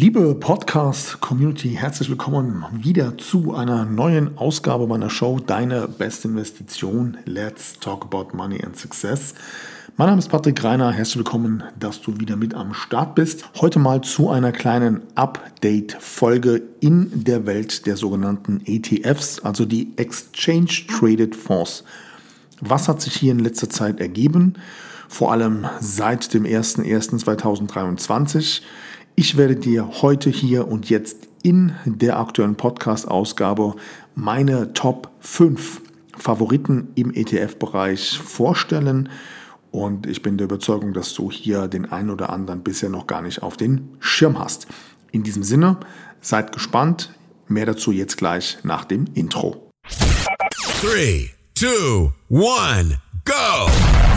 Liebe Podcast-Community, herzlich willkommen wieder zu einer neuen Ausgabe meiner Show Deine beste Investition. Let's talk about money and success. Mein Name ist Patrick Reiner. Herzlich willkommen, dass du wieder mit am Start bist. Heute mal zu einer kleinen Update-Folge in der Welt der sogenannten ETFs, also die Exchange Traded Fonds. Was hat sich hier in letzter Zeit ergeben? Vor allem seit dem 01.01.2023. Ich werde dir heute hier und jetzt in der aktuellen Podcast-Ausgabe meine Top 5 Favoriten im ETF-Bereich vorstellen. Und ich bin der Überzeugung, dass du hier den einen oder anderen bisher noch gar nicht auf den Schirm hast. In diesem Sinne, seid gespannt. Mehr dazu jetzt gleich nach dem Intro. 3, 2, 1. go.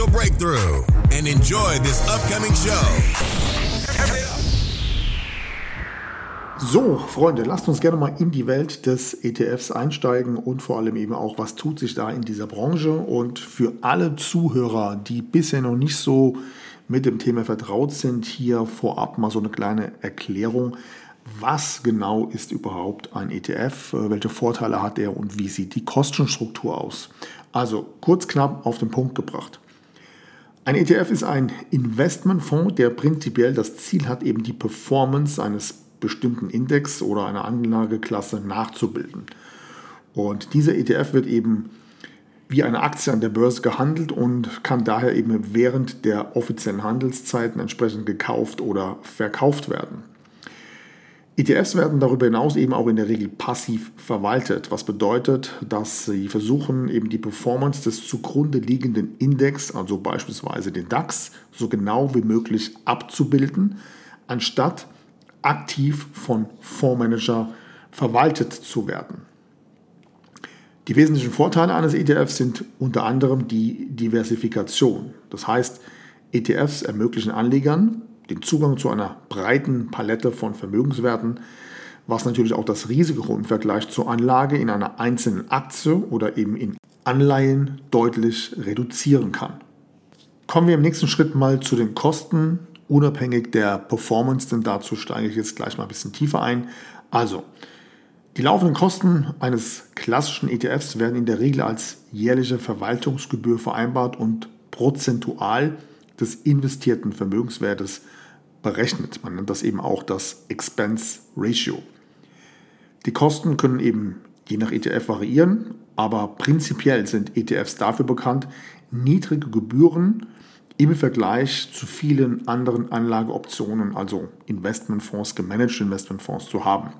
breakthrough and enjoy this upcoming show. So, Freunde, lasst uns gerne mal in die Welt des ETFs einsteigen und vor allem eben auch, was tut sich da in dieser Branche. Und für alle Zuhörer, die bisher noch nicht so mit dem Thema vertraut sind, hier vorab mal so eine kleine Erklärung. Was genau ist überhaupt ein ETF? Welche Vorteile hat er und wie sieht die Kostenstruktur aus? Also kurz knapp auf den Punkt gebracht. Ein ETF ist ein Investmentfonds, der prinzipiell das Ziel hat, eben die Performance eines bestimmten Index oder einer Anlageklasse nachzubilden. Und dieser ETF wird eben wie eine Aktie an der Börse gehandelt und kann daher eben während der offiziellen Handelszeiten entsprechend gekauft oder verkauft werden. ETFs werden darüber hinaus eben auch in der Regel passiv verwaltet, was bedeutet, dass sie versuchen, eben die Performance des zugrunde liegenden Index, also beispielsweise den DAX, so genau wie möglich abzubilden, anstatt aktiv von Fondsmanager verwaltet zu werden. Die wesentlichen Vorteile eines ETFs sind unter anderem die Diversifikation. Das heißt, ETFs ermöglichen Anlegern den Zugang zu einer breiten Palette von Vermögenswerten, was natürlich auch das Risiko im Vergleich zur Anlage in einer einzelnen Aktie oder eben in Anleihen deutlich reduzieren kann. Kommen wir im nächsten Schritt mal zu den Kosten, unabhängig der Performance, denn dazu steige ich jetzt gleich mal ein bisschen tiefer ein. Also, die laufenden Kosten eines klassischen ETFs werden in der Regel als jährliche Verwaltungsgebühr vereinbart und prozentual des investierten Vermögenswertes berechnet. Man nennt das eben auch das Expense Ratio. Die Kosten können eben je nach ETF variieren, aber prinzipiell sind ETFs dafür bekannt, niedrige Gebühren im Vergleich zu vielen anderen Anlageoptionen, also Investmentfonds, gemanagte Investmentfonds zu haben.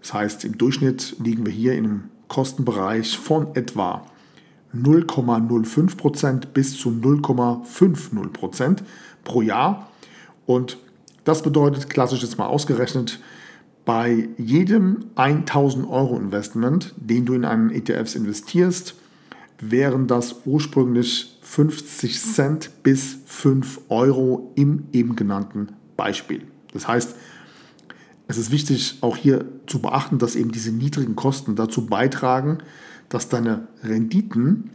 Das heißt, im Durchschnitt liegen wir hier in einem Kostenbereich von etwa 0,05% bis zu 0,50% pro Jahr. Und das bedeutet, klassisch jetzt mal ausgerechnet, bei jedem 1000 Euro Investment, den du in einen ETFs investierst, wären das ursprünglich 50 Cent bis 5 Euro im eben genannten Beispiel. Das heißt, es ist wichtig auch hier zu beachten, dass eben diese niedrigen Kosten dazu beitragen, dass deine Renditen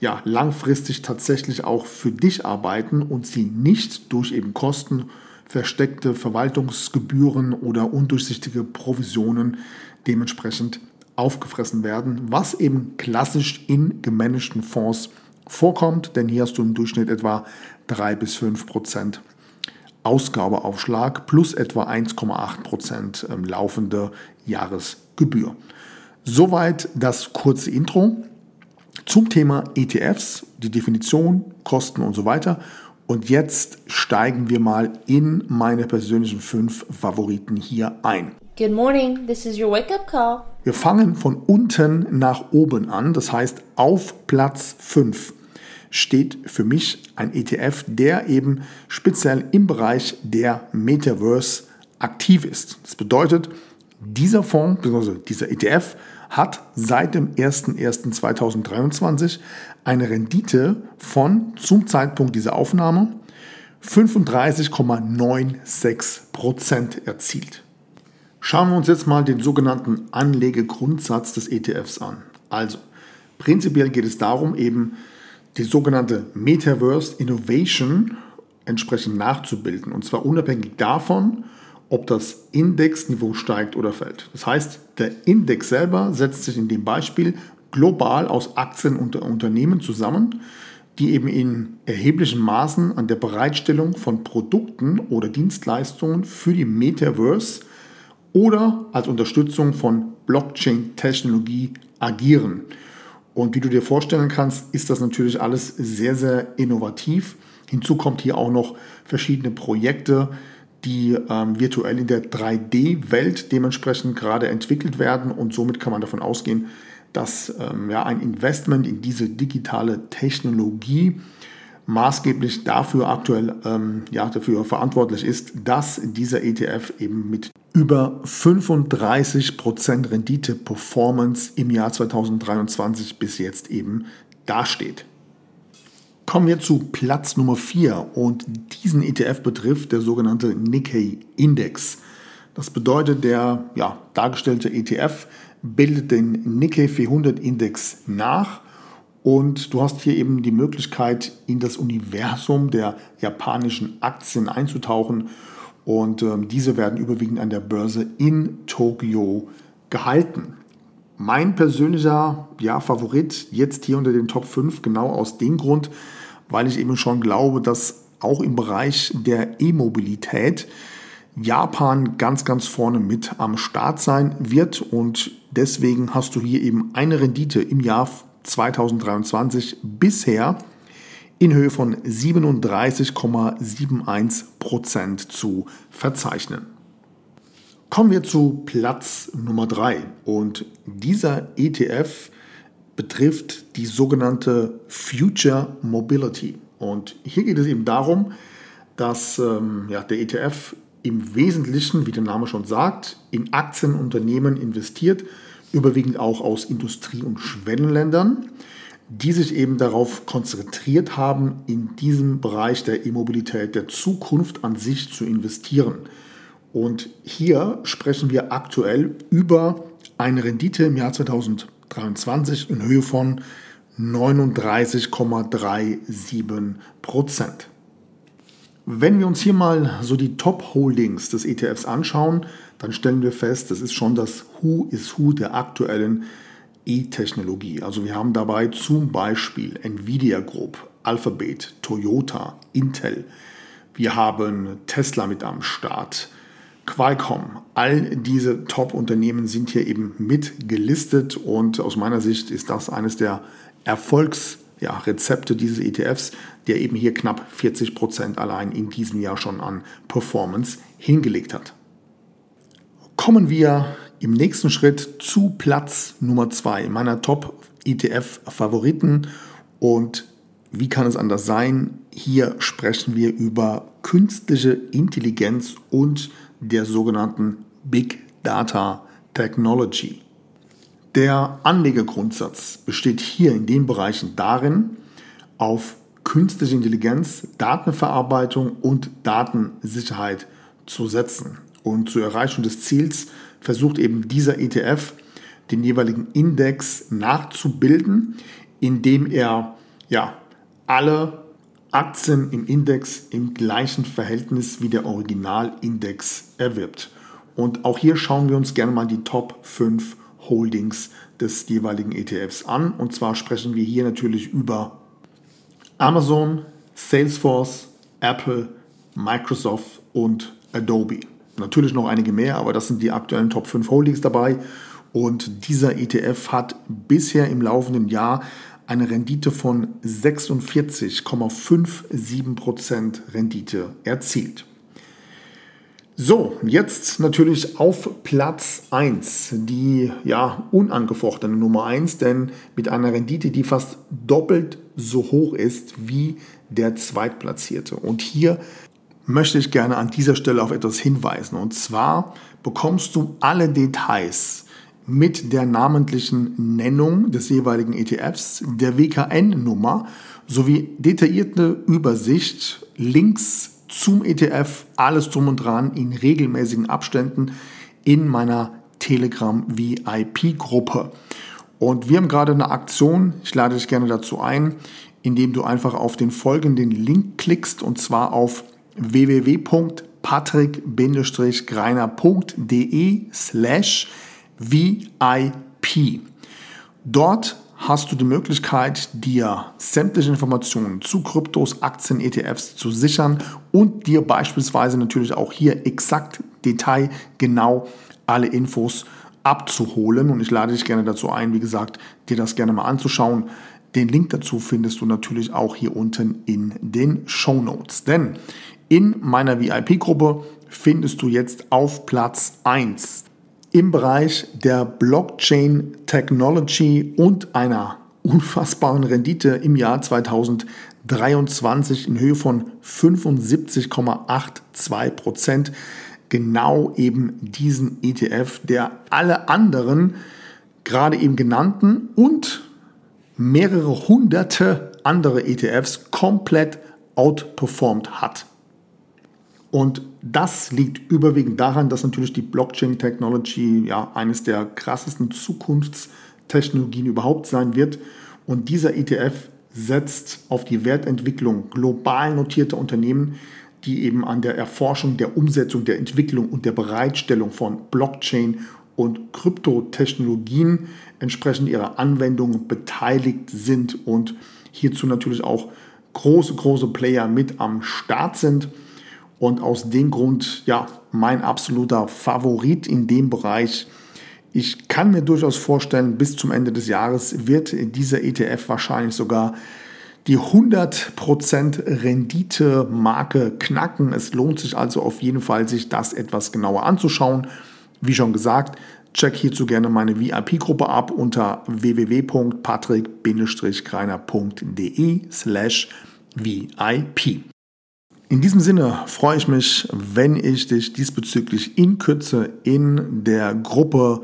ja langfristig tatsächlich auch für dich arbeiten und sie nicht durch eben Kosten, versteckte Verwaltungsgebühren oder undurchsichtige Provisionen dementsprechend aufgefressen werden, was eben klassisch in gemanagten Fonds vorkommt, denn hier hast du im Durchschnitt etwa 3 bis 5 Prozent Ausgabeaufschlag plus etwa 1,8 Prozent ähm, laufende Jahresgebühr. Soweit das kurze Intro zum Thema ETFs, die Definition, Kosten und so weiter. Und jetzt steigen wir mal in meine persönlichen fünf Favoriten hier ein. Good morning, this is your wake-up call. Wir fangen von unten nach oben an, das heißt auf Platz 5 steht für mich ein ETF, der eben speziell im Bereich der Metaverse aktiv ist. Das bedeutet, dieser Fonds, bzw. dieser ETF, hat seit dem 01.01.2023 eine Rendite von zum Zeitpunkt dieser Aufnahme 35,96% erzielt. Schauen wir uns jetzt mal den sogenannten Anlegegrundsatz des ETFs an. Also, prinzipiell geht es darum, eben die sogenannte Metaverse Innovation entsprechend nachzubilden. Und zwar unabhängig davon, ob das Indexniveau steigt oder fällt. Das heißt, der Index selber setzt sich in dem Beispiel global aus Aktien und Unternehmen zusammen, die eben in erheblichen Maßen an der Bereitstellung von Produkten oder Dienstleistungen für die Metaverse oder als Unterstützung von Blockchain-Technologie agieren. Und wie du dir vorstellen kannst, ist das natürlich alles sehr, sehr innovativ. Hinzu kommt hier auch noch verschiedene Projekte, die ähm, virtuell in der 3D-Welt dementsprechend gerade entwickelt werden. Und somit kann man davon ausgehen, dass ähm, ja, ein Investment in diese digitale Technologie maßgeblich dafür aktuell ähm, ja, dafür verantwortlich ist, dass dieser ETF eben mit über 35% Rendite Performance im Jahr 2023 bis jetzt eben dasteht. Kommen wir zu Platz Nummer 4 und diesen ETF betrifft der sogenannte Nikkei Index. Das bedeutet, der ja, dargestellte ETF bildet den Nikkei 400 Index nach und du hast hier eben die Möglichkeit, in das Universum der japanischen Aktien einzutauchen und ähm, diese werden überwiegend an der Börse in Tokio gehalten. Mein persönlicher ja, Favorit jetzt hier unter den Top 5 genau aus dem Grund, weil ich eben schon glaube, dass auch im Bereich der E-Mobilität Japan ganz, ganz vorne mit am Start sein wird und deswegen hast du hier eben eine Rendite im Jahr 2023 bisher in Höhe von 37,71 Prozent zu verzeichnen. Kommen wir zu Platz Nummer 3 und dieser ETF betrifft die sogenannte Future Mobility. Und hier geht es eben darum, dass ähm, ja, der ETF im Wesentlichen, wie der Name schon sagt, in Aktienunternehmen investiert, überwiegend auch aus Industrie- und Schwellenländern, die sich eben darauf konzentriert haben, in diesem Bereich der E-Mobilität der Zukunft an sich zu investieren. Und hier sprechen wir aktuell über eine Rendite im Jahr 2020 23 in Höhe von 39,37 Prozent. Wenn wir uns hier mal so die Top-Holdings des ETFs anschauen, dann stellen wir fest, das ist schon das Who is Who der aktuellen E-Technologie. Also wir haben dabei zum Beispiel Nvidia Group, Alphabet, Toyota, Intel. Wir haben Tesla mit am Start. Qualcomm, all diese Top-Unternehmen sind hier eben mit gelistet und aus meiner Sicht ist das eines der Erfolgsrezepte ja, dieses ETFs, der eben hier knapp 40 Prozent allein in diesem Jahr schon an Performance hingelegt hat. Kommen wir im nächsten Schritt zu Platz Nummer 2 meiner Top-ETF-Favoriten und wie kann es anders sein? Hier sprechen wir über künstliche Intelligenz und der sogenannten Big Data Technology. Der Anlegergrundsatz besteht hier in den Bereichen darin, auf künstliche Intelligenz, Datenverarbeitung und Datensicherheit zu setzen. Und zur Erreichung des Ziels versucht eben dieser ETF den jeweiligen Index nachzubilden, indem er ja, alle Aktien im Index im gleichen Verhältnis wie der Originalindex erwirbt. Und auch hier schauen wir uns gerne mal die Top 5 Holdings des jeweiligen ETFs an. Und zwar sprechen wir hier natürlich über Amazon, Salesforce, Apple, Microsoft und Adobe. Natürlich noch einige mehr, aber das sind die aktuellen Top 5 Holdings dabei. Und dieser ETF hat bisher im laufenden Jahr eine Rendite von 46,57% Rendite erzielt. So, jetzt natürlich auf Platz 1, die ja unangefochtene Nummer 1, denn mit einer Rendite, die fast doppelt so hoch ist wie der Zweitplatzierte. Und hier möchte ich gerne an dieser Stelle auf etwas hinweisen. Und zwar bekommst du alle Details mit der namentlichen Nennung des jeweiligen ETFs, der WKN-Nummer sowie detaillierte Übersicht, Links zum ETF, alles drum und dran in regelmäßigen Abständen in meiner Telegram VIP-Gruppe. Und wir haben gerade eine Aktion, ich lade dich gerne dazu ein, indem du einfach auf den folgenden Link klickst und zwar auf www.patrick-greiner.de slash VIP. Dort hast du die Möglichkeit, dir sämtliche Informationen zu Kryptos, Aktien, ETFs zu sichern und dir beispielsweise natürlich auch hier exakt detailgenau alle Infos abzuholen. Und ich lade dich gerne dazu ein, wie gesagt, dir das gerne mal anzuschauen. Den Link dazu findest du natürlich auch hier unten in den Show Notes. Denn in meiner VIP-Gruppe findest du jetzt auf Platz 1 im Bereich der Blockchain Technology und einer unfassbaren Rendite im Jahr 2023 in Höhe von 75,82 Prozent genau eben diesen ETF, der alle anderen gerade eben genannten und mehrere hunderte andere ETFs komplett outperformed hat. Und das liegt überwiegend daran, dass natürlich die Blockchain-Technology ja eines der krassesten Zukunftstechnologien überhaupt sein wird. Und dieser ETF setzt auf die Wertentwicklung global notierter Unternehmen, die eben an der Erforschung, der Umsetzung, der Entwicklung und der Bereitstellung von Blockchain und Kryptotechnologien entsprechend ihrer Anwendung beteiligt sind und hierzu natürlich auch große, große Player mit am Start sind. Und aus dem Grund, ja, mein absoluter Favorit in dem Bereich. Ich kann mir durchaus vorstellen, bis zum Ende des Jahres wird dieser ETF wahrscheinlich sogar die 100% Rendite-Marke knacken. Es lohnt sich also auf jeden Fall, sich das etwas genauer anzuschauen. Wie schon gesagt, check hierzu gerne meine VIP-Gruppe ab unter www.patrick-greiner.de slash VIP. In diesem Sinne freue ich mich, wenn ich dich diesbezüglich in Kürze in der Gruppe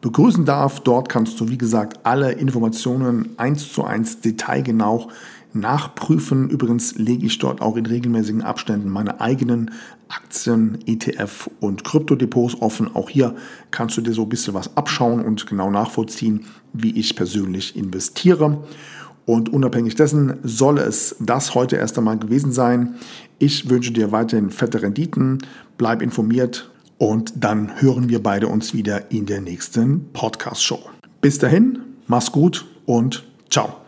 begrüßen darf. Dort kannst du, wie gesagt, alle Informationen eins zu eins detailgenau nachprüfen. Übrigens lege ich dort auch in regelmäßigen Abständen meine eigenen Aktien, ETF und Kryptodepots offen. Auch hier kannst du dir so ein bisschen was abschauen und genau nachvollziehen, wie ich persönlich investiere. Und unabhängig dessen soll es das heute erst einmal gewesen sein. Ich wünsche dir weiterhin fette Renditen, bleib informiert und dann hören wir beide uns wieder in der nächsten Podcast-Show. Bis dahin, mach's gut und ciao.